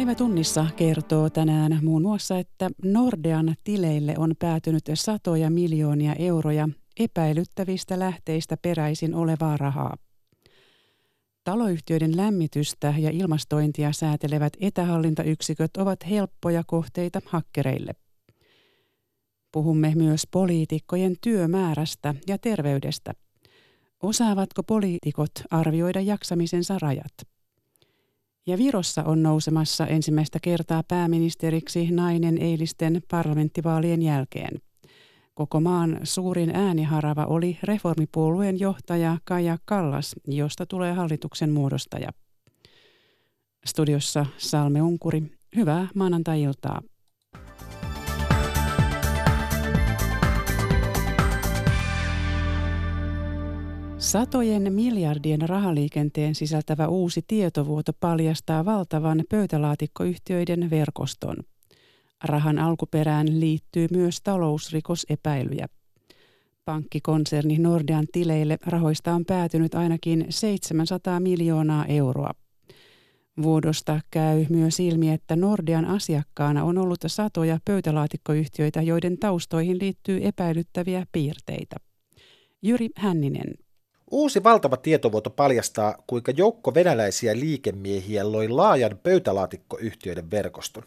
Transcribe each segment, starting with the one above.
Päivätunnissa kertoo tänään muun muassa, että Nordean tileille on päätynyt satoja miljoonia euroja epäilyttävistä lähteistä peräisin olevaa rahaa. Taloyhtiöiden lämmitystä ja ilmastointia säätelevät etähallintayksiköt ovat helppoja kohteita hakkereille. Puhumme myös poliitikkojen työmäärästä ja terveydestä. Osaavatko poliitikot arvioida jaksamisensa rajat? Ja Virossa on nousemassa ensimmäistä kertaa pääministeriksi nainen eilisten parlamenttivaalien jälkeen. Koko maan suurin ääniharava oli reformipuolueen johtaja Kaja Kallas, josta tulee hallituksen muodostaja. Studiossa Salme Unkuri. Hyvää maanantai-iltaa. Satojen miljardien rahaliikenteen sisältävä uusi tietovuoto paljastaa valtavan pöytälaatikkoyhtiöiden verkoston. Rahan alkuperään liittyy myös talousrikosepäilyjä. Pankkikonserni Nordean tileille rahoista on päätynyt ainakin 700 miljoonaa euroa. Vuodosta käy myös ilmi, että Nordean asiakkaana on ollut satoja pöytälaatikkoyhtiöitä, joiden taustoihin liittyy epäilyttäviä piirteitä. Jyri Hänninen. Uusi valtava tietovuoto paljastaa, kuinka joukko venäläisiä liikemiehiä loi laajan pöytälaatikkoyhtiöiden verkoston.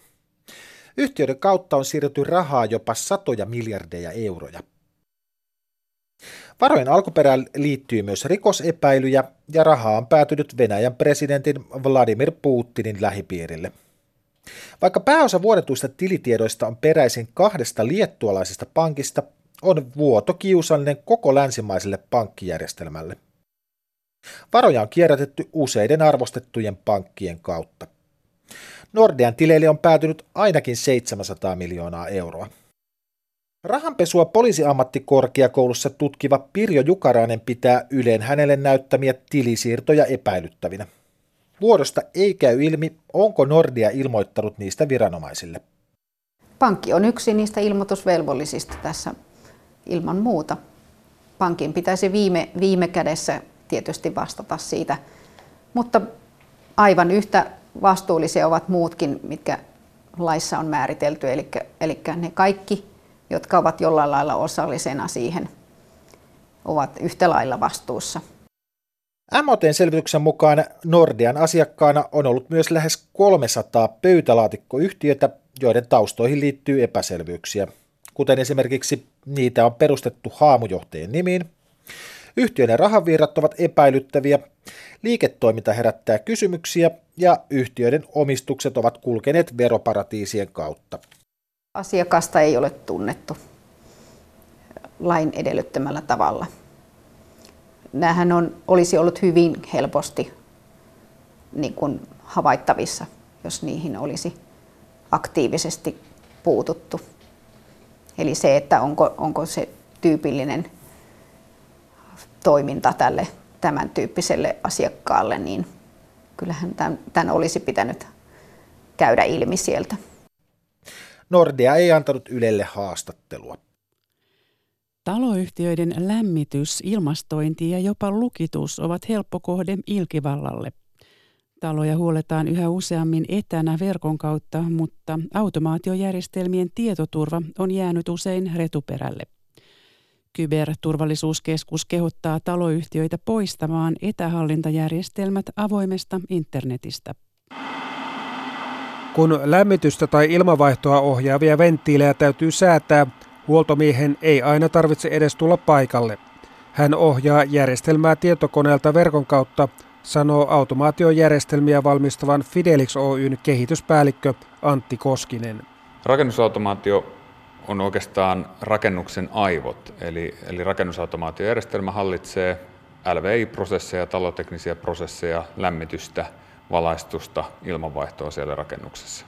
Yhtiöiden kautta on siirretty rahaa jopa satoja miljardeja euroja. Varojen alkuperään liittyy myös rikosepäilyjä ja rahaa on päätynyt Venäjän presidentin Vladimir Putinin lähipiirille. Vaikka pääosa vuodetuista tilitiedoista on peräisin kahdesta liettualaisesta pankista, on vuoto kiusallinen koko länsimaiselle pankkijärjestelmälle. Varoja on kierrätetty useiden arvostettujen pankkien kautta. Nordean tileille on päätynyt ainakin 700 miljoonaa euroa. Rahanpesua poliisiammattikorkeakoulussa tutkiva Pirjo Jukarainen pitää Ylen hänelle näyttämiä tilisiirtoja epäilyttävinä. Vuodosta ei käy ilmi, onko Nordia ilmoittanut niistä viranomaisille. Pankki on yksi niistä ilmoitusvelvollisista tässä ilman muuta. Pankin pitäisi viime, viime kädessä tietysti vastata siitä, mutta aivan yhtä vastuullisia ovat muutkin, mitkä laissa on määritelty, eli, eli ne kaikki, jotka ovat jollain lailla osallisena siihen, ovat yhtä lailla vastuussa. MOTn selvityksen mukaan Nordean asiakkaana on ollut myös lähes 300 pöytälaatikkoyhtiötä, joiden taustoihin liittyy epäselvyyksiä, kuten esimerkiksi niitä on perustettu haamujohtajien nimiin, yhtiöiden rahavirrat ovat epäilyttäviä, liiketoiminta herättää kysymyksiä ja yhtiöiden omistukset ovat kulkeneet veroparatiisien kautta. Asiakasta ei ole tunnettu lain edellyttämällä tavalla. Nämähän on, olisi ollut hyvin helposti niin kuin havaittavissa, jos niihin olisi aktiivisesti puututtu. Eli se, että onko, onko se tyypillinen toiminta tälle tämän tyyppiselle asiakkaalle, niin kyllähän tämän, tämän olisi pitänyt käydä ilmi sieltä. Nordea ei antanut Ylelle haastattelua. Taloyhtiöiden lämmitys, ilmastointi ja jopa lukitus ovat helppo kohde ilkivallalle. Taloja huoletaan yhä useammin etänä verkon kautta, mutta automaatiojärjestelmien tietoturva on jäänyt usein retuperälle. Kyberturvallisuuskeskus kehottaa taloyhtiöitä poistamaan etähallintajärjestelmät avoimesta internetistä. Kun lämmitystä tai ilmavaihtoa ohjaavia venttiilejä täytyy säätää, huoltomiehen ei aina tarvitse edes tulla paikalle. Hän ohjaa järjestelmää tietokoneelta verkon kautta, sanoo automaatiojärjestelmiä valmistavan Fidelix Oyn kehityspäällikkö Antti Koskinen. Rakennusautomaatio on oikeastaan rakennuksen aivot, eli, eli rakennusautomaatiojärjestelmä hallitsee LVI-prosesseja, taloteknisiä prosesseja, lämmitystä, valaistusta, ilmanvaihtoa siellä rakennuksessa.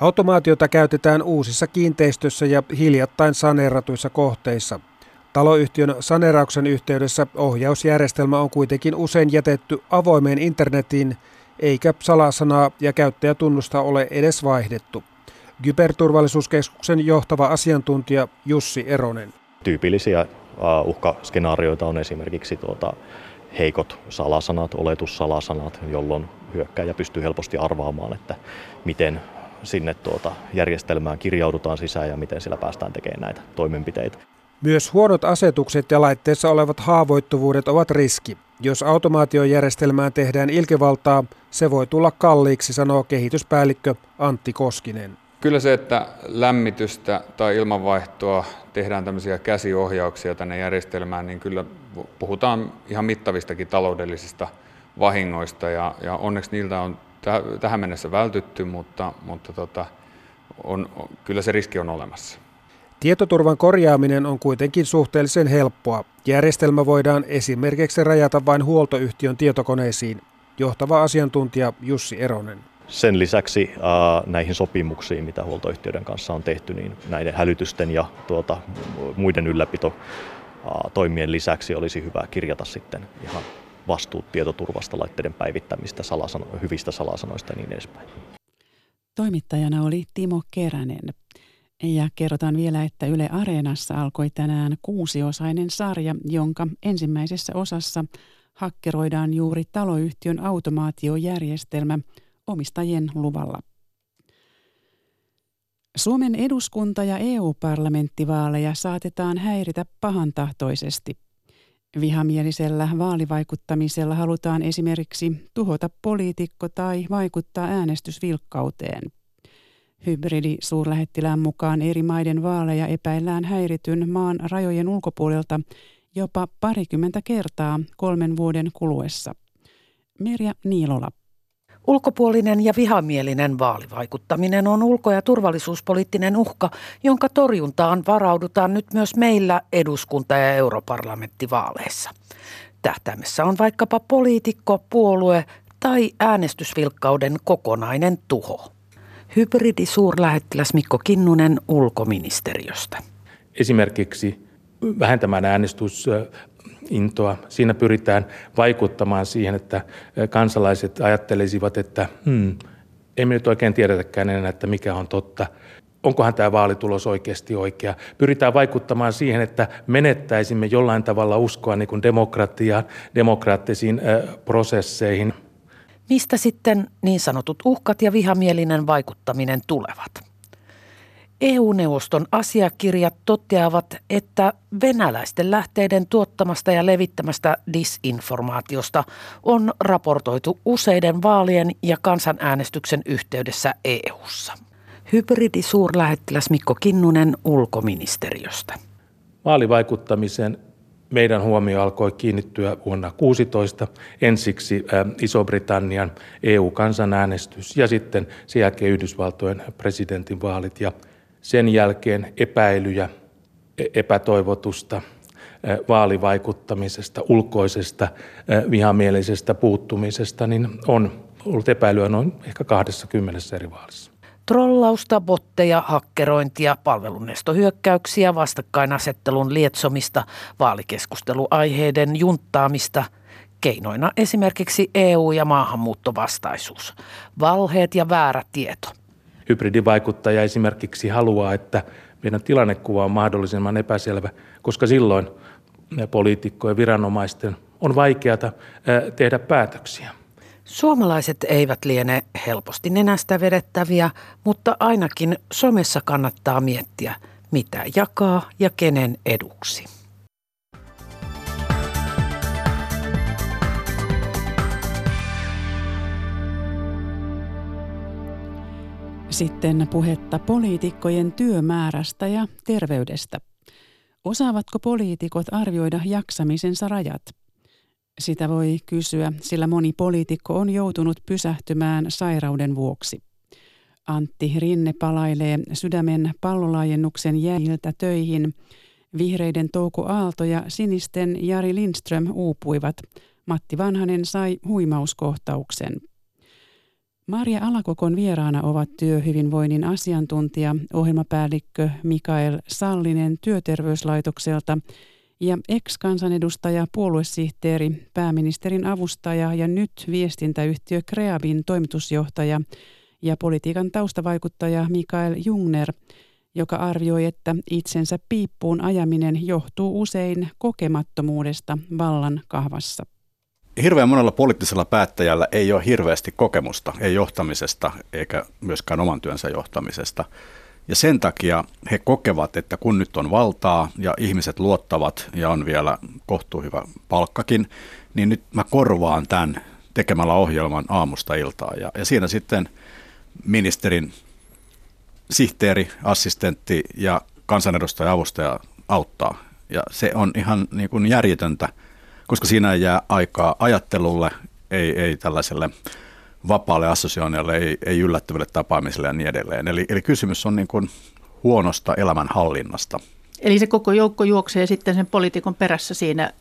Automaatiota käytetään uusissa kiinteistöissä ja hiljattain saneeratuissa kohteissa. Taloyhtiön saneerauksen yhteydessä ohjausjärjestelmä on kuitenkin usein jätetty avoimeen internetiin, eikä salasanaa ja käyttäjätunnusta ole edes vaihdettu. Kyberturvallisuuskeskuksen johtava asiantuntija Jussi Eronen. Tyypillisiä uhkaskenaarioita on esimerkiksi tuota heikot salasanat, oletussalasanat, jolloin hyökkääjä pystyy helposti arvaamaan, että miten sinne tuota järjestelmään kirjaudutaan sisään ja miten sillä päästään tekemään näitä toimenpiteitä. Myös huonot asetukset ja laitteessa olevat haavoittuvuudet ovat riski. Jos automaatiojärjestelmään tehdään ilkevaltaa, se voi tulla kalliiksi, sanoo kehityspäällikkö Antti Koskinen. Kyllä se, että lämmitystä tai ilmanvaihtoa tehdään tämmöisiä käsiohjauksia tänne järjestelmään, niin kyllä puhutaan ihan mittavistakin taloudellisista vahingoista ja, ja onneksi niiltä on tähän mennessä vältytty, mutta, mutta tota, on, kyllä se riski on olemassa. Tietoturvan korjaaminen on kuitenkin suhteellisen helppoa. Järjestelmä voidaan esimerkiksi rajata vain huoltoyhtiön tietokoneisiin. Johtava asiantuntija Jussi Eronen. Sen lisäksi näihin sopimuksiin, mitä huoltoyhtiöiden kanssa on tehty, niin näiden hälytysten ja tuota, muiden ylläpito toimien lisäksi olisi hyvä kirjata sitten ihan vastuut tietoturvasta, laitteiden päivittämistä, salasano, hyvistä salasanoista ja niin edespäin. Toimittajana oli Timo Keränen. Ja kerrotaan vielä, että Yle Areenassa alkoi tänään kuusiosainen sarja, jonka ensimmäisessä osassa hakkeroidaan juuri taloyhtiön automaatiojärjestelmä omistajien luvalla. Suomen eduskunta- ja EU-parlamenttivaaleja saatetaan häiritä pahantahtoisesti. Vihamielisellä vaalivaikuttamisella halutaan esimerkiksi tuhota poliitikko tai vaikuttaa äänestysvilkkauteen – Hybridi-suurlähettilään mukaan eri maiden vaaleja epäillään häirityn maan rajojen ulkopuolelta jopa parikymmentä kertaa kolmen vuoden kuluessa. Merja Niilola. Ulkopuolinen ja vihamielinen vaalivaikuttaminen on ulko- ja turvallisuuspoliittinen uhka, jonka torjuntaan varaudutaan nyt myös meillä eduskunta- ja europarlamenttivaaleissa. Tähtäimessä on vaikkapa poliitikko, puolue tai äänestysvilkkauden kokonainen tuho. Hybridisuurlähettiläs Mikko Kinnunen ulkoministeriöstä. Esimerkiksi vähentämään äänestysintoa. Siinä pyritään vaikuttamaan siihen, että kansalaiset ajattelisivat, että hmm, emme nyt oikein tiedetäkään enää, että mikä on totta. Onkohan tämä vaalitulos oikeasti oikea? Pyritään vaikuttamaan siihen, että menettäisimme jollain tavalla uskoa niin demokratiaan, demokraattisiin prosesseihin. Mistä sitten niin sanotut uhkat ja vihamielinen vaikuttaminen tulevat? EU-neuvoston asiakirjat toteavat, että venäläisten lähteiden tuottamasta ja levittämästä disinformaatiosta on raportoitu useiden vaalien ja kansanäänestyksen yhteydessä EU:ssa. Hybridisuurlähettiläs Mikko Kinnunen ulkoministeriöstä. Vaalivaikuttamisen meidän huomio alkoi kiinnittyä vuonna 2016 ensiksi Iso-Britannian EU-kansanäänestys ja sitten sen jälkeen Yhdysvaltojen presidentinvaalit ja sen jälkeen epäilyjä, e-, epätoivotusta vaalivaikuttamisesta, ulkoisesta vihamielisestä puuttumisesta, niin on ollut epäilyä noin ehkä 20 eri vaalissa. Trollausta, botteja, hakkerointia, palvelunestohyökkäyksiä, vastakkainasettelun lietsomista, vaalikeskusteluaiheiden junttaamista, keinoina esimerkiksi EU- ja maahanmuuttovastaisuus, valheet ja väärä tieto. Hybridivaikuttaja esimerkiksi haluaa, että meidän tilannekuva on mahdollisimman epäselvä, koska silloin poliitikkojen viranomaisten on vaikeata tehdä päätöksiä. Suomalaiset eivät liene helposti nenästä vedettäviä, mutta ainakin somessa kannattaa miettiä, mitä jakaa ja kenen eduksi. Sitten puhetta poliitikkojen työmäärästä ja terveydestä. Osaavatko poliitikot arvioida jaksamisensa rajat? Sitä voi kysyä, sillä moni poliitikko on joutunut pysähtymään sairauden vuoksi. Antti Rinne palailee sydämen pallolaajennuksen jäljiltä töihin. Vihreiden Touko Aalto ja sinisten Jari Lindström uupuivat. Matti Vanhanen sai huimauskohtauksen. Maria Alakokon vieraana ovat työhyvinvoinnin asiantuntija, ohjelmapäällikkö Mikael Sallinen työterveyslaitokselta – ja ex-kansanedustaja, puoluesihteeri, pääministerin avustaja ja nyt viestintäyhtiö Kreabin toimitusjohtaja ja politiikan taustavaikuttaja Mikael Jungner, joka arvioi, että itsensä piippuun ajaminen johtuu usein kokemattomuudesta vallan kahvassa. hirveän monella poliittisella päättäjällä ei ole hirveästi kokemusta, ei johtamisesta eikä myöskään oman työnsä johtamisesta. Ja sen takia he kokevat, että kun nyt on valtaa ja ihmiset luottavat ja on vielä kohtuuhyvä palkkakin, niin nyt mä korvaan tämän tekemällä ohjelman aamusta iltaa. Ja, ja siinä sitten ministerin sihteeri, assistentti ja kansanedustaja avustaja auttaa. Ja se on ihan niin kuin järjetöntä, koska siinä ei jää aikaa ajattelulle, ei, ei tällaiselle vapaalle assosioinnille, ei, ei yllättäville tapaamisille ja niin edelleen. Eli, eli kysymys on niin kuin huonosta elämänhallinnasta. Eli se koko joukko juoksee sitten sen poliitikon perässä siinä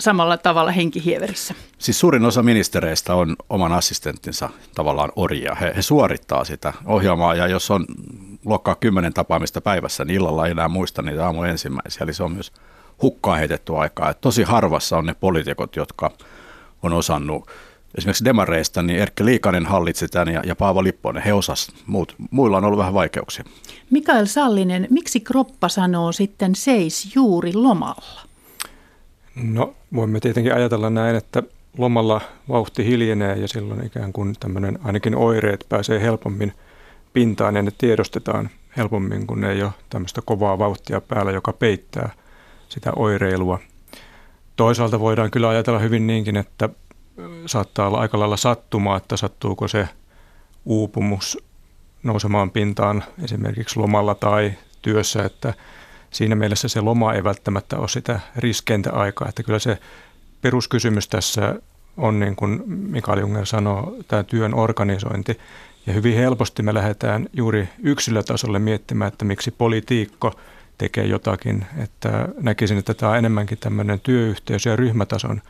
samalla tavalla henkihieverissä. Siis suurin osa ministereistä on oman assistenttinsa tavallaan orjia. He, he suorittaa sitä ohjelmaa ja jos on luokkaa kymmenen tapaamista päivässä, niin illalla ei enää muista niitä aamu ensimmäisiä. Eli se on myös hukkaa heitetty aikaa. Et tosi harvassa on ne poliitikot, jotka on osannut esimerkiksi demareista, niin Erkki Liikanen hallitsi tämän ja, ja Paavo Lipponen, he osas. Muut, muilla on ollut vähän vaikeuksia. Mikael Sallinen, miksi kroppa sanoo sitten seis juuri lomalla? No voimme tietenkin ajatella näin, että lomalla vauhti hiljenee ja silloin ikään kuin tämmöinen ainakin oireet pääsee helpommin pintaan ja ne tiedostetaan helpommin, kun ei ole tämmöistä kovaa vauhtia päällä, joka peittää sitä oireilua. Toisaalta voidaan kyllä ajatella hyvin niinkin, että saattaa olla aika lailla sattumaa, että sattuuko se uupumus nousemaan pintaan esimerkiksi lomalla tai työssä, että siinä mielessä se loma ei välttämättä ole sitä riskeintä aikaa, että kyllä se peruskysymys tässä on niin kuin Mikael Junger sanoo, tämä työn organisointi. Ja hyvin helposti me lähdetään juuri yksilötasolle miettimään, että miksi politiikko tekee jotakin. Että näkisin, että tämä on enemmänkin tämmöinen työyhteys- ja ryhmätason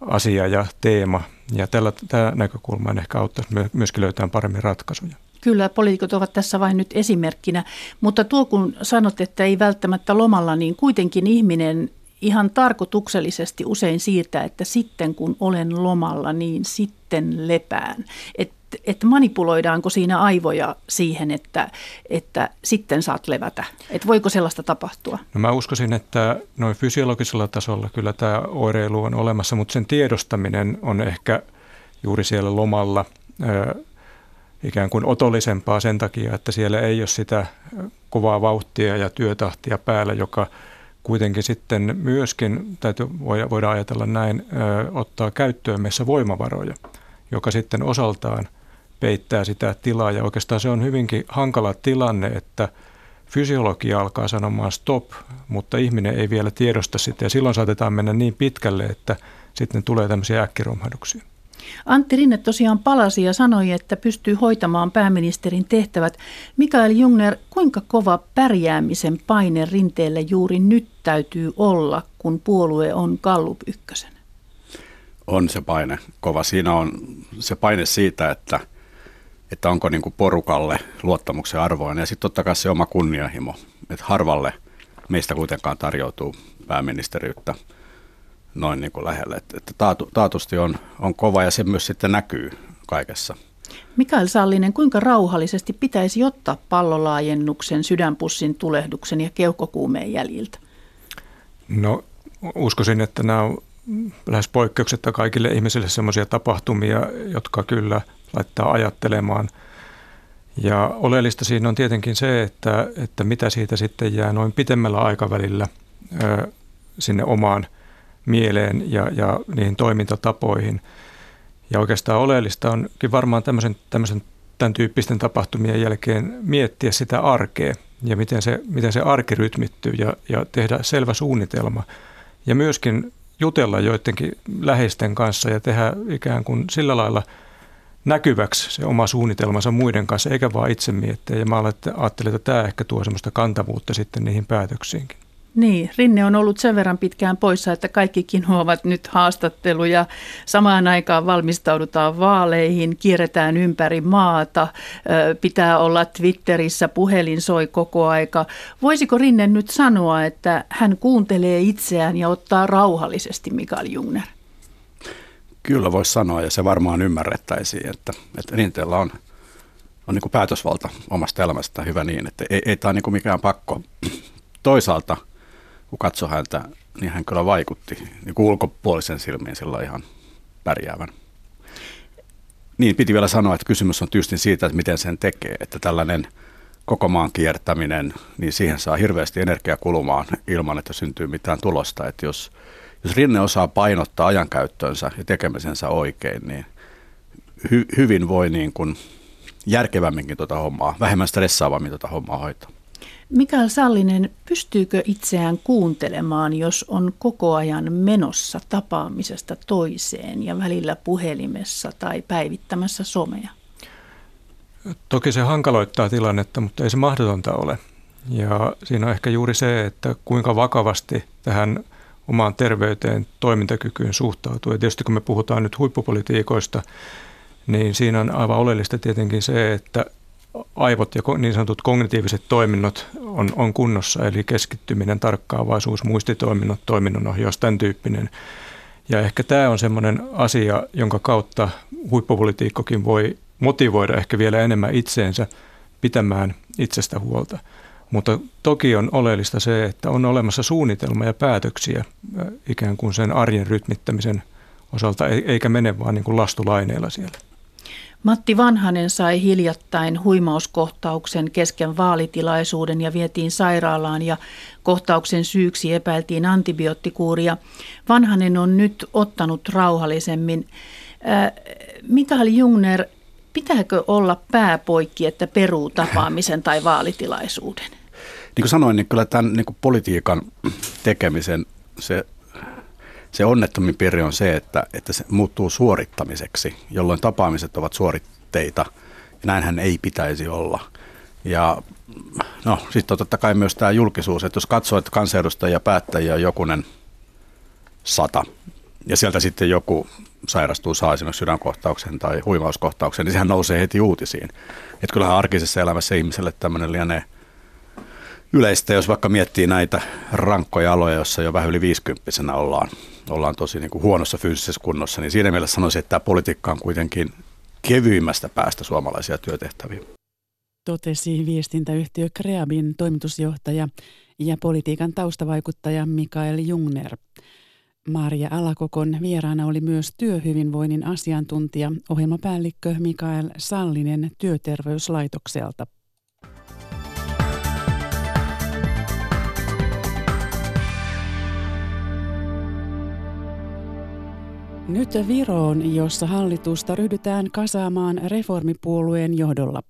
asia ja teema. Ja tällä, tämä näkökulma ehkä auttaisi myöskin löytämään paremmin ratkaisuja. Kyllä, poliitikot ovat tässä vain nyt esimerkkinä, mutta tuo kun sanot, että ei välttämättä lomalla, niin kuitenkin ihminen ihan tarkoituksellisesti usein siirtää, että sitten kun olen lomalla, niin sitten lepään. Et että manipuloidaanko siinä aivoja siihen, että, että sitten saat levätä? Että voiko sellaista tapahtua? No mä uskoisin, että noin fysiologisella tasolla kyllä tämä oireilu on olemassa, mutta sen tiedostaminen on ehkä juuri siellä lomalla ikään kuin otollisempaa sen takia, että siellä ei ole sitä kovaa vauhtia ja työtahtia päällä, joka kuitenkin sitten myöskin, täytyy, voidaan ajatella näin, ottaa käyttöön meissä voimavaroja, joka sitten osaltaan – peittää sitä tilaa. Ja oikeastaan se on hyvinkin hankala tilanne, että fysiologia alkaa sanomaan stop, mutta ihminen ei vielä tiedosta sitä. Ja silloin saatetaan mennä niin pitkälle, että sitten tulee tämmöisiä äkkiromahduksia. Antti Rinne tosiaan palasi ja sanoi, että pystyy hoitamaan pääministerin tehtävät. Mikael Jungner, kuinka kova pärjäämisen paine rinteelle juuri nyt täytyy olla, kun puolue on Kallup ykkösen? On se paine kova. Siinä on se paine siitä, että – että onko niin kuin porukalle luottamuksen arvoinen. Ja sitten totta kai se oma kunnianhimo, että harvalle meistä kuitenkaan tarjoutuu pääministeriyttä noin niin kuin lähelle. Että, että taatu, taatusti on, on kova ja se myös sitten näkyy kaikessa. Mikael Sallinen, kuinka rauhallisesti pitäisi ottaa pallolaajennuksen, sydänpussin tulehduksen ja keuhkokuumeen jäljiltä? No uskoisin, että nämä on lähes poikkeuksetta kaikille ihmisille sellaisia tapahtumia, jotka kyllä laittaa ajattelemaan. Ja oleellista siinä on tietenkin se, että, että mitä siitä sitten jää noin pitemmällä aikavälillä ö, sinne omaan mieleen ja, ja niihin toimintatapoihin. Ja oikeastaan oleellista onkin varmaan tämmöisen, tämmöisen tämän tyyppisten tapahtumien jälkeen miettiä sitä arkea ja miten se, miten se arki rytmittyy ja, ja tehdä selvä suunnitelma. Ja myöskin jutella joidenkin läheisten kanssa ja tehdä ikään kuin sillä lailla – näkyväksi se oma suunnitelmansa muiden kanssa, eikä vaan itse miettiä. Ja mä ajattelin, että tämä ehkä tuo semmoista kantavuutta sitten niihin päätöksiinkin. Niin, Rinne on ollut sen verran pitkään poissa, että kaikkikin ovat nyt haastatteluja. Samaan aikaan valmistaudutaan vaaleihin, kierretään ympäri maata, pitää olla Twitterissä, puhelin soi koko aika. Voisiko Rinne nyt sanoa, että hän kuuntelee itseään ja ottaa rauhallisesti Mikael Jungner? Kyllä voisi sanoa, ja se varmaan ymmärrettäisiin, että, että Rinteellä on, on niin kuin päätösvalta omasta elämästä hyvä niin, että ei, ei tämä ole niin mikään pakko. Toisaalta, kun katsoo häntä niin hän kyllä vaikutti niin kuin ulkopuolisen silmiin sillä ihan pärjäävän. Niin, piti vielä sanoa, että kysymys on tyystin siitä, että miten sen tekee, että tällainen koko maan kiertäminen, niin siihen saa hirveästi energiaa kulumaan ilman, että syntyy mitään tulosta. Että jos, jos Rinne osaa painottaa ajankäyttöönsä ja tekemisensä oikein, niin hy, hyvin voi niin kuin järkevämminkin tuota hommaa, vähemmän stressaavammin tuota hommaa hoitaa. Mikael Sallinen, pystyykö itseään kuuntelemaan, jos on koko ajan menossa tapaamisesta toiseen ja välillä puhelimessa tai päivittämässä somea? Toki se hankaloittaa tilannetta, mutta ei se mahdotonta ole. Ja siinä on ehkä juuri se, että kuinka vakavasti tähän omaan terveyteen, toimintakykyyn suhtautuu. Ja tietysti kun me puhutaan nyt huippupolitiikoista, niin siinä on aivan oleellista tietenkin se, että aivot ja niin sanotut kognitiiviset toiminnot on, on kunnossa, eli keskittyminen, tarkkaavaisuus, muistitoiminnot, toiminnanohjaus, tämän tyyppinen. Ja ehkä tämä on semmoinen asia, jonka kautta huippupolitiikkokin voi motivoida ehkä vielä enemmän itseensä pitämään itsestä huolta. Mutta toki on oleellista se, että on olemassa suunnitelma ja päätöksiä ikään kuin sen arjen rytmittämisen osalta, eikä mene vaan niin kuin lastulaineilla siellä. Matti Vanhanen sai hiljattain huimauskohtauksen kesken vaalitilaisuuden ja vietiin sairaalaan ja kohtauksen syyksi epäiltiin antibioottikuuria. Vanhanen on nyt ottanut rauhallisemmin. Mikael Jungner, pitääkö olla pääpoikki, että peruu tapaamisen tai vaalitilaisuuden? Niin kuin sanoin, niin kyllä tämän niin kuin politiikan tekemisen se se onnettomin piirre on se, että, että se muuttuu suorittamiseksi, jolloin tapaamiset ovat suoritteita. Ja näinhän ei pitäisi olla. Ja no, sitten on totta kai myös tämä julkisuus, että jos katsoo, että kansanedustajia päättäjiä on jokunen sata, ja sieltä sitten joku sairastuu, saa esimerkiksi sydänkohtauksen tai huimauskohtauksen, niin sehän nousee heti uutisiin. Että kyllähän arkisessa elämässä ihmiselle tämmöinen lienee – yleistä, jos vaikka miettii näitä rankkoja aloja, joissa jo vähän yli 50 ollaan, ollaan tosi niin kuin huonossa fyysisessä kunnossa, niin siinä mielessä sanoisin, että tämä politiikka on kuitenkin kevyimmästä päästä suomalaisia työtehtäviä. Totesi viestintäyhtiö Kreabin toimitusjohtaja ja politiikan taustavaikuttaja Mikael Jungner. Maria Alakokon vieraana oli myös työhyvinvoinnin asiantuntija, ohjelmapäällikkö Mikael Sallinen työterveyslaitokselta. Nyt Viroon, jossa hallitusta ryhdytään kasaamaan reformipuolueen johdolla.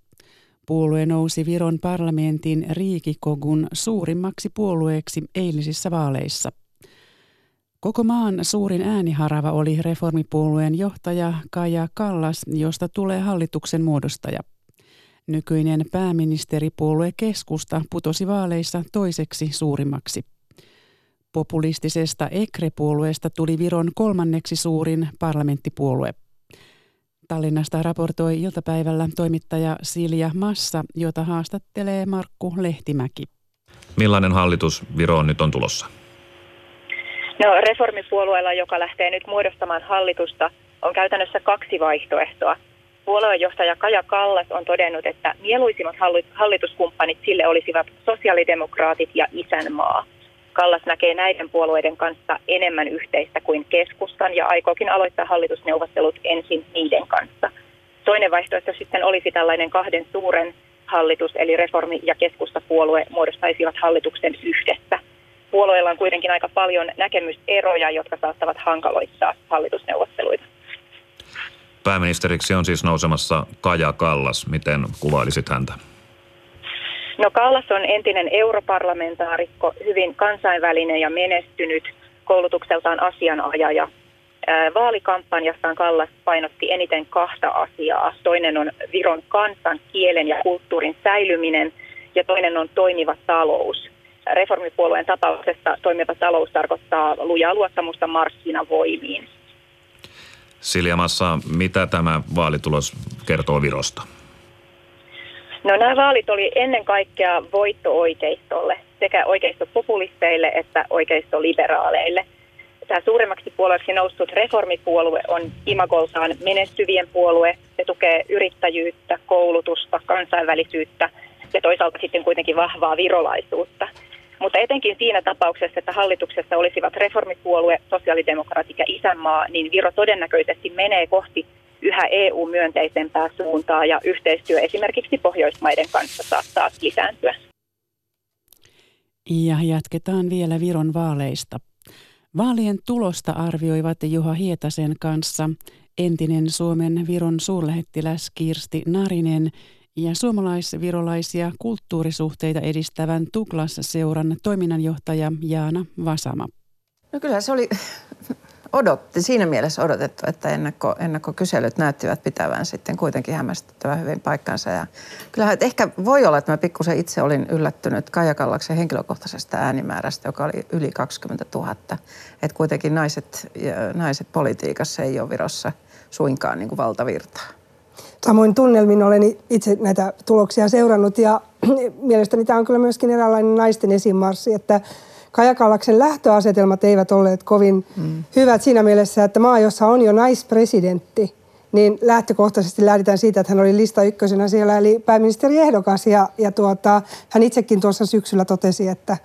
Puolue nousi Viron parlamentin Riikikogun suurimmaksi puolueeksi eilisissä vaaleissa. Koko maan suurin ääniharava oli reformipuolueen johtaja Kaja Kallas, josta tulee hallituksen muodostaja. Nykyinen pääministeripuolue keskusta putosi vaaleissa toiseksi suurimmaksi. Populistisesta EKRE-puolueesta tuli Viron kolmanneksi suurin parlamenttipuolue. Tallinnasta raportoi iltapäivällä toimittaja Silja Massa, jota haastattelee Markku Lehtimäki. Millainen hallitus Viroon nyt on tulossa? No, reformipuolueella, joka lähtee nyt muodostamaan hallitusta, on käytännössä kaksi vaihtoehtoa. Puoluejohtaja Kaja Kallas on todennut, että mieluisimmat hallituskumppanit sille olisivat sosiaalidemokraatit ja isänmaa. Kallas näkee näiden puolueiden kanssa enemmän yhteistä kuin keskustan ja aikookin aloittaa hallitusneuvottelut ensin niiden kanssa. Toinen vaihtoehto sitten olisi tällainen kahden suuren hallitus, eli reformi- ja keskustapuolue muodostaisivat hallituksen yhdessä. Puolueilla on kuitenkin aika paljon näkemyseroja, jotka saattavat hankaloittaa hallitusneuvotteluita. Pääministeriksi on siis nousemassa Kaja Kallas. Miten kuvailisit häntä? No Kallas on entinen europarlamentaarikko, hyvin kansainvälinen ja menestynyt, koulutukseltaan asianajaja. Vaalikampanjassaan Kallas painotti eniten kahta asiaa. Toinen on Viron kansan, kielen ja kulttuurin säilyminen ja toinen on toimiva talous. Reformipuolueen tapauksessa toimiva talous tarkoittaa lujaa luottamusta markkinavoimiin. Siljamassa, mitä tämä vaalitulos kertoo Virosta? No nämä vaalit oli ennen kaikkea voitto oikeistolle, sekä oikeistopopulisteille että oikeistoliberaaleille. Tämä suuremmaksi puolueeksi noussut reformipuolue on imagoltaan menestyvien puolue. Se tukee yrittäjyyttä, koulutusta, kansainvälisyyttä ja toisaalta sitten kuitenkin vahvaa virolaisuutta. Mutta etenkin siinä tapauksessa, että hallituksessa olisivat reformipuolue, sosiaalidemokraatit ja isänmaa, niin Viro todennäköisesti menee kohti yhä EU-myönteisempää suuntaa ja yhteistyö esimerkiksi Pohjoismaiden kanssa saattaa lisääntyä. Ja jatketaan vielä Viron vaaleista. Vaalien tulosta arvioivat Juha Hietasen kanssa entinen Suomen Viron suurlähettiläs Kirsti Narinen ja suomalais-virolaisia kulttuurisuhteita edistävän Tuklas-seuran toiminnanjohtaja Jaana Vasama. No kyllä se oli odotti, siinä mielessä odotettu, että ennakko, ennakkokyselyt näyttivät pitävän sitten kuitenkin hämmästyttävän hyvin paikkansa. Ja kyllähän että ehkä voi olla, että mä pikkusen itse olin yllättynyt Kaija Kallaksen henkilökohtaisesta äänimäärästä, joka oli yli 20 000. Että kuitenkin naiset, naiset politiikassa ei ole Virossa suinkaan niin kuin valtavirtaa. Samoin tunnelmin olen itse näitä tuloksia seurannut ja mielestäni tämä on kyllä myöskin eräänlainen naisten esimarssi, että Kajakallaksen lähtöasetelmat eivät olleet kovin mm. hyvät siinä mielessä, että maa, jossa on jo naispresidentti, niin lähtökohtaisesti lähdetään siitä, että hän oli lista ykkösenä siellä, eli pääministeri ehdokas. Ja, ja tuota, hän itsekin tuossa syksyllä totesi, että,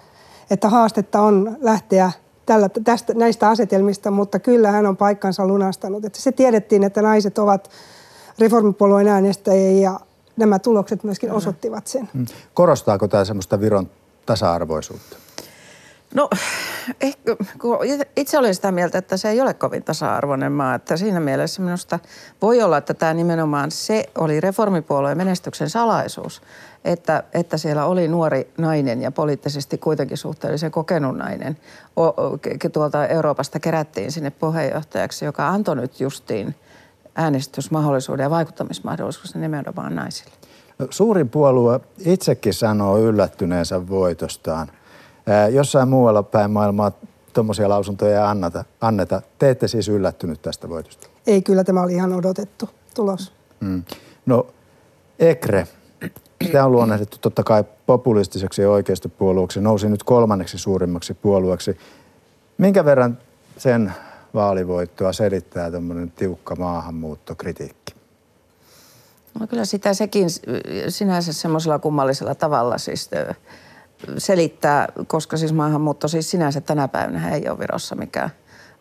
että haastetta on lähteä tällä, tästä, näistä asetelmista, mutta kyllä hän on paikkansa lunastanut. Että se tiedettiin, että naiset ovat reformipuolueen äänestäjiä ja nämä tulokset myöskin osoittivat sen. Mm. Korostaako tämä semmoista Viron tasa-arvoisuutta? No ehkä, itse olen sitä mieltä, että se ei ole kovin tasa-arvoinen maa. Että siinä mielessä minusta voi olla, että tämä nimenomaan se oli reformipuolueen menestyksen salaisuus, että, että siellä oli nuori nainen ja poliittisesti kuitenkin suhteellisen kokenut nainen. Tuolta Euroopasta kerättiin sinne puheenjohtajaksi, joka antoi nyt justiin äänestysmahdollisuuden ja vaikuttamismahdollisuuden nimenomaan naisille. Suurin puolue itsekin sanoo yllättyneensä voitostaan – Jossain muualla päin maailmaa tuommoisia lausuntoja ei anneta, anneta. Te ette siis yllättynyt tästä voitosta? Ei, kyllä tämä oli ihan odotettu tulos. Mm. No, EKRE, sitä on luonnehdittu totta kai populistiseksi ja oikeistopuolueeksi, nousi nyt kolmanneksi suurimmaksi puolueeksi. Minkä verran sen vaalivoittoa selittää tämmöinen tiukka maahanmuuttokritiikki? No kyllä sitä sekin sinänsä semmoisella kummallisella tavalla siis selittää, koska siis maahanmuutto siis sinänsä tänä päivänä ei ole Virossa mikään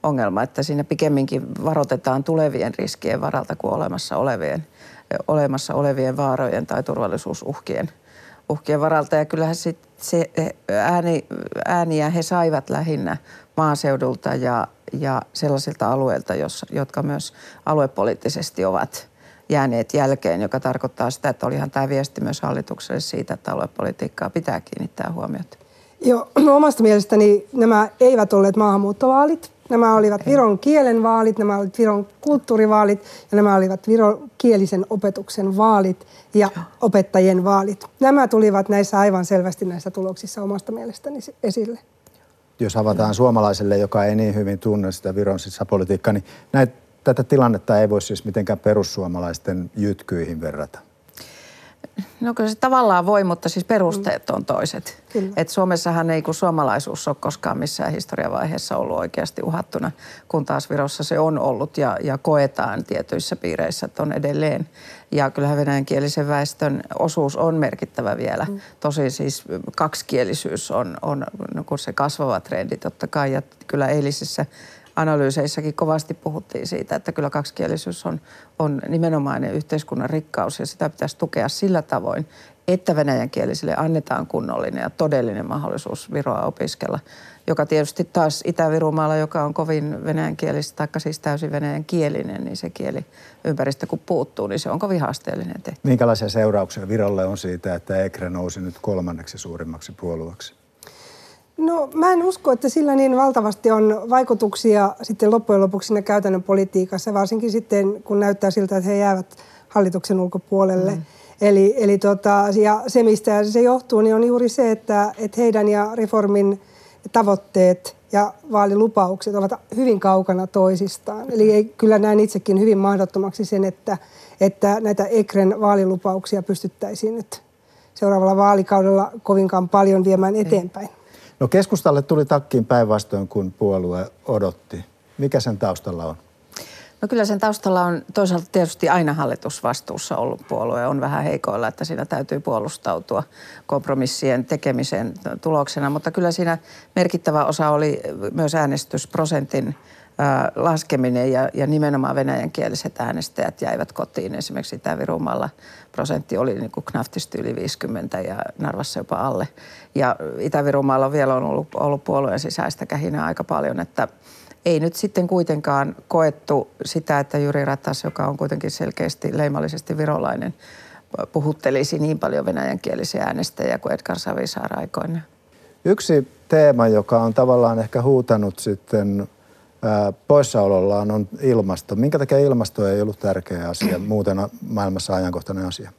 ongelma, että siinä pikemminkin varoitetaan tulevien riskien varalta kuin olemassa olevien, olemassa olevien vaarojen tai turvallisuusuhkien uhkien varalta. Ja kyllähän sit se ääni, ääniä he saivat lähinnä maaseudulta ja, ja sellaisilta alueilta, jos, jotka myös aluepoliittisesti ovat – jääneet jälkeen, joka tarkoittaa sitä, että olihan tämä viesti myös hallitukselle siitä, että aluepolitiikkaa pitää kiinnittää huomiota. Joo, no omasta mielestäni nämä eivät olleet maahanmuuttovaalit. Nämä olivat viron kielen vaalit, nämä olivat viron kulttuurivaalit ja nämä olivat viron kielisen opetuksen vaalit ja opettajien vaalit. Nämä tulivat näissä aivan selvästi näissä tuloksissa omasta mielestäni esille. Jos avataan suomalaiselle, joka ei niin hyvin tunne sitä Viron sisäpolitiikkaa, niin näitä tätä tilannetta ei voi siis mitenkään perussuomalaisten jytkyihin verrata. No kyllä se tavallaan voi, mutta siis perusteet on toiset. Et Suomessahan ei kun suomalaisuus ole koskaan missään historiavaiheessa ollut oikeasti uhattuna, kun taas Virossa se on ollut ja, ja koetaan tietyissä piireissä, että on edelleen. Ja kyllähän venäjänkielisen väestön osuus on merkittävä vielä. Mm. Tosi siis kaksikielisyys on, on no kun se kasvava trendi totta kai. Ja kyllä eilisissä analyyseissäkin kovasti puhuttiin siitä, että kyllä kaksikielisyys on, on nimenomainen yhteiskunnan rikkaus ja sitä pitäisi tukea sillä tavoin, että venäjänkielisille annetaan kunnollinen ja todellinen mahdollisuus Viroa opiskella, joka tietysti taas Itä-Virumaalla, joka on kovin venäjänkielistä, tai siis täysin venäjänkielinen, niin se kieli ympäristö kun puuttuu, niin se on kovin haasteellinen tehtävä. Minkälaisia seurauksia Virolle on siitä, että EKRE nousi nyt kolmanneksi suurimmaksi puolueeksi? No mä en usko, että sillä niin valtavasti on vaikutuksia sitten loppujen lopuksi siinä käytännön politiikassa, varsinkin sitten kun näyttää siltä, että he jäävät hallituksen ulkopuolelle. Mm. Eli, eli tota, ja se, mistä se johtuu, niin on juuri se, että, että heidän ja reformin tavoitteet ja vaalilupaukset ovat hyvin kaukana toisistaan. Eli ei, kyllä näen itsekin hyvin mahdottomaksi sen, että, että näitä EKREN vaalilupauksia pystyttäisiin nyt seuraavalla vaalikaudella kovinkaan paljon viemään eteenpäin. Ei. No keskustalle tuli takkiin päinvastoin, kun puolue odotti. Mikä sen taustalla on? No kyllä sen taustalla on toisaalta tietysti aina hallitusvastuussa ollut puolue. On vähän heikoilla, että siinä täytyy puolustautua kompromissien tekemisen tuloksena. Mutta kyllä siinä merkittävä osa oli myös äänestysprosentin laskeminen ja, ja nimenomaan venäjänkieliset äänestäjät jäivät kotiin. Esimerkiksi Itä-Virumalla prosentti oli niin kuin knaftisti yli 50 ja Narvassa jopa alle. Ja Itä-Virumalla vielä on ollut, ollut puolueen sisäistä kähinää aika paljon, että – ei nyt sitten kuitenkaan koettu sitä, että Juri Ratas, joka on kuitenkin selkeästi leimallisesti virolainen, puhuttelisi niin paljon venäjänkielisiä äänestäjiä kuin Edgar Savisaar aikoina. Yksi teema, joka on tavallaan ehkä huutanut sitten poissaolollaan on ilmasto. Minkä takia ilmasto ei ollut tärkeä asia, muuten maailmassa ajankohtainen asia?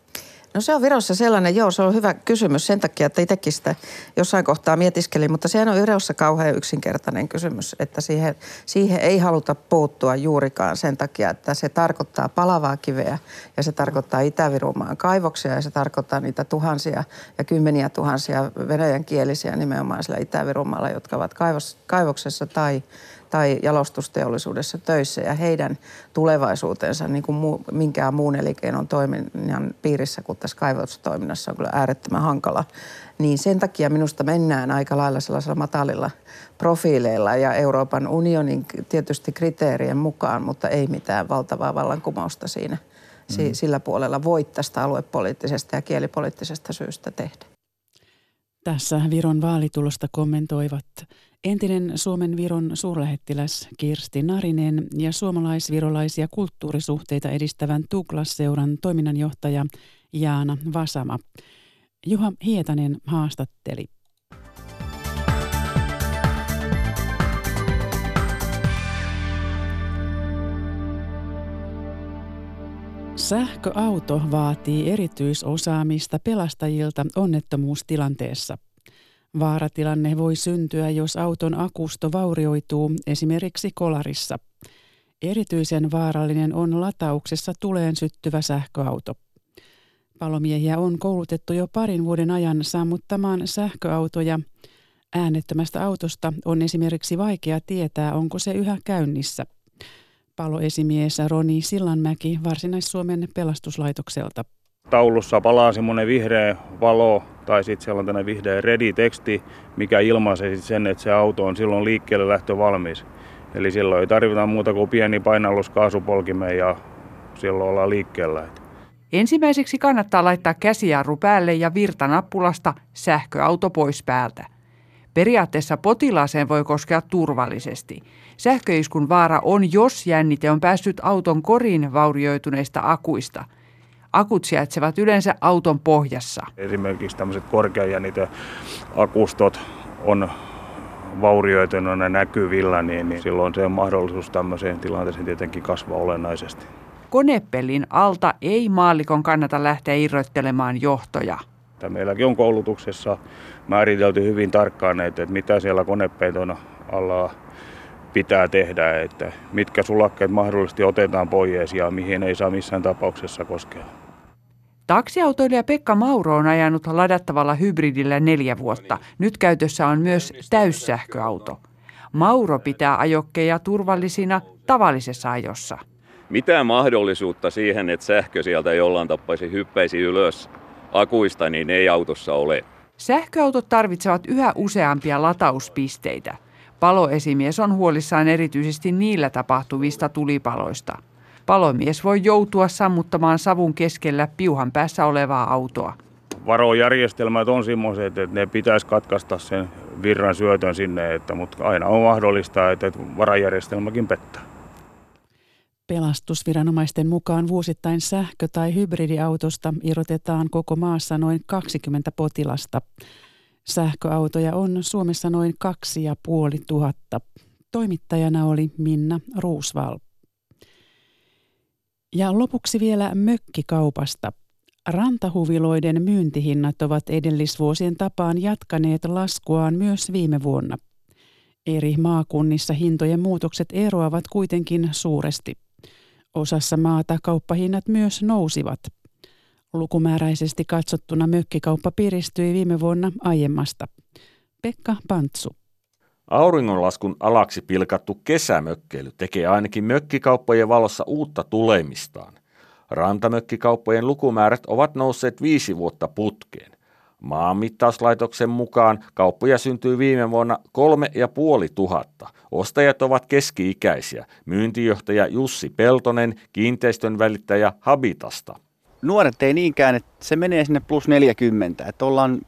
No se on Virossa sellainen, joo, se on hyvä kysymys sen takia, että itsekin sitä jossain kohtaa mietiskelin, mutta sehän on Virossa kauhean yksinkertainen kysymys, että siihen, siihen ei haluta puuttua juurikaan sen takia, että se tarkoittaa palavaa kiveä ja se tarkoittaa Itä-Virumaan kaivoksia ja se tarkoittaa niitä tuhansia ja kymmeniä tuhansia venäjänkielisiä nimenomaan sillä Itä-Virumaalla, jotka ovat kaivos, kaivoksessa tai tai jalostusteollisuudessa töissä ja heidän tulevaisuutensa niin kuin muu, minkään muun elinkeinon toiminnan piirissä kuin tässä kaivostoiminnassa on kyllä äärettömän hankala. Niin sen takia minusta mennään aika lailla sellaisella matalilla profiileilla ja Euroopan unionin tietysti kriteerien mukaan, mutta ei mitään valtavaa vallankumousta siinä mm. sillä puolella voi tästä aluepoliittisesta ja kielipoliittisesta syystä tehdä. Tässä Viron vaalitulosta kommentoivat entinen Suomen Viron suurlähettiläs Kirsti Narinen ja suomalais-virolaisia kulttuurisuhteita edistävän Tuklas-seuran toiminnanjohtaja Jaana Vasama. Juha Hietanen haastatteli. Sähköauto vaatii erityisosaamista pelastajilta onnettomuustilanteessa. Vaaratilanne voi syntyä, jos auton akusto vaurioituu esimerkiksi kolarissa. Erityisen vaarallinen on latauksessa tuleen syttyvä sähköauto. Palomiehiä on koulutettu jo parin vuoden ajan sammuttamaan sähköautoja. Äänettömästä autosta on esimerkiksi vaikea tietää, onko se yhä käynnissä. Paloesimies Roni Sillanmäki Varsinais-Suomen pelastuslaitokselta. Taulussa palaa semmoinen vihreä valo tai sitten siellä on tämmöinen vihreä ready-teksti, mikä ilmaisee sen, että se auto on silloin liikkeelle lähtö valmis. Eli silloin ei tarvita muuta kuin pieni painallus kaasupolkimeen ja silloin ollaan liikkeellä. Ensimmäiseksi kannattaa laittaa käsijarru päälle ja virtanappulasta sähköauto pois päältä. Periaatteessa potilaaseen voi koskea turvallisesti. Sähköiskun vaara on, jos jännite on päässyt auton koriin vaurioituneista akuista. Akut sijaitsevat yleensä auton pohjassa. Esimerkiksi tämmöiset korkeajänniteakustot on vaurioituneena näkyvillä, niin, niin silloin se on mahdollisuus tämmöiseen tilanteeseen tietenkin kasvaa olennaisesti. Konepellin alta ei maallikon kannata lähteä irroittelemaan johtoja. Meilläkin on koulutuksessa määritelty hyvin tarkkaan, että mitä siellä konepeiton alla pitää tehdä, että mitkä sulakkeet mahdollisesti otetaan pois ja mihin ei saa missään tapauksessa koskea. Taksiautoilija Pekka Mauro on ajanut ladattavalla hybridillä neljä vuotta. Nyt käytössä on myös täyssähköauto. Mauro pitää ajokkeja turvallisina tavallisessa ajossa. Mitään mahdollisuutta siihen, että sähkö sieltä jollain tappaisi hyppäisi ylös akuista, niin ei autossa ole. Sähköautot tarvitsevat yhä useampia latauspisteitä. Paloesimies on huolissaan erityisesti niillä tapahtuvista tulipaloista. Palomies voi joutua sammuttamaan savun keskellä piuhan päässä olevaa autoa. Varojärjestelmät on sellaiset, että ne pitäisi katkaista sen virran syötön sinne, että, mutta aina on mahdollista, että varajärjestelmäkin pettää. Pelastusviranomaisten mukaan vuosittain sähkö- tai hybridiautosta irrotetaan koko maassa noin 20 potilasta. Sähköautoja on Suomessa noin kaksi ja puoli tuhatta. Toimittajana oli Minna Ruusval. Ja lopuksi vielä mökkikaupasta. Rantahuviloiden myyntihinnat ovat edellisvuosien tapaan jatkaneet laskuaan myös viime vuonna. Eri maakunnissa hintojen muutokset eroavat kuitenkin suuresti. Osassa maata kauppahinnat myös nousivat. Lukumääräisesti katsottuna mökkikauppa piristyi viime vuonna aiemmasta. Pekka Pantsu. Auringonlaskun alaksi pilkattu kesämökkeily tekee ainakin mökkikauppojen valossa uutta tulemistaan. Rantamökkikauppojen lukumäärät ovat nousseet viisi vuotta putkeen. Maanmittauslaitoksen mukaan kauppoja syntyi viime vuonna kolme ja puoli tuhatta. Ostajat ovat keski-ikäisiä. Myyntijohtaja Jussi Peltonen, kiinteistön välittäjä Habitasta. Nuoret ei niinkään, että se menee sinne plus 40, että ollaan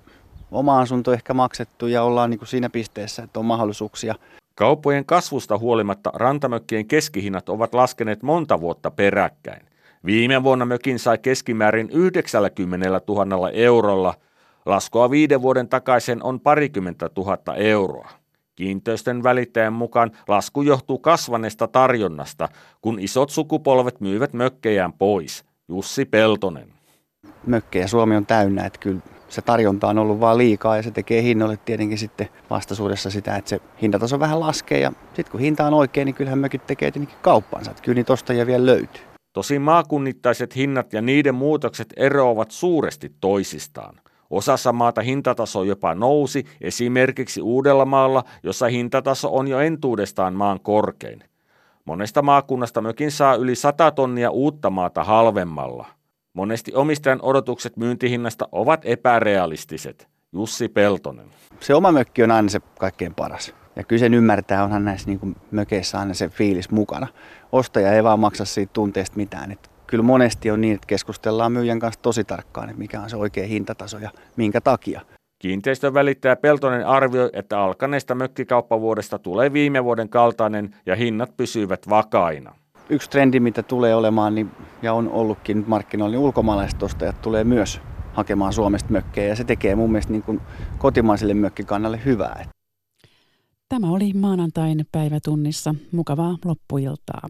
oma asunto ehkä maksettu ja ollaan niin kuin siinä pisteessä, että on mahdollisuuksia. Kauppojen kasvusta huolimatta rantamökkien keskihinnat ovat laskeneet monta vuotta peräkkäin. Viime vuonna mökin sai keskimäärin 90 000 eurolla. Laskua viiden vuoden takaisin on parikymmentä tuhatta euroa. Kiinteistön välittäjän mukaan lasku johtuu kasvaneesta tarjonnasta, kun isot sukupolvet myyvät mökkejään pois. Jussi Peltonen. Mökkejä Suomi on täynnä, että kyllä se tarjonta on ollut vaan liikaa ja se tekee hinnoille tietenkin sitten vastaisuudessa sitä, että se hintataso vähän laskee ja sitten kun hinta on oikein, niin kyllähän mökit tekee tietenkin kauppansa, että kyllä niitä ostajia vielä löytyy. Tosin maakunnittaiset hinnat ja niiden muutokset eroavat suuresti toisistaan. Osassa maata hintataso jopa nousi, esimerkiksi Uudellamaalla, jossa hintataso on jo entuudestaan maan korkein. Monesta maakunnasta mökin saa yli 100 tonnia uutta maata halvemmalla. Monesti omistajan odotukset myyntihinnasta ovat epärealistiset. Jussi Peltonen. Se oma mökki on aina se kaikkein paras. Ja kyllä sen ymmärtää, onhan näissä niin mökeissä aina se fiilis mukana. Ostaja ei vaan maksa siitä tunteesta mitään. Et kyllä monesti on niin, että keskustellaan myyjän kanssa tosi tarkkaan, että mikä on se oikea hintataso ja minkä takia. Kiinteistön välittäjä Peltonen arvioi, että alkaneesta mökkikauppavuodesta tulee viime vuoden kaltainen ja hinnat pysyvät vakaina yksi trendi, mitä tulee olemaan niin, ja on ollutkin markkinoilla, niin ulkomaalaiset ostajat tulee myös hakemaan Suomesta mökkejä ja se tekee mun mielestä niin kuin kotimaiselle mökkikannalle hyvää. Tämä oli maanantain päivätunnissa. Mukavaa loppuiltaa.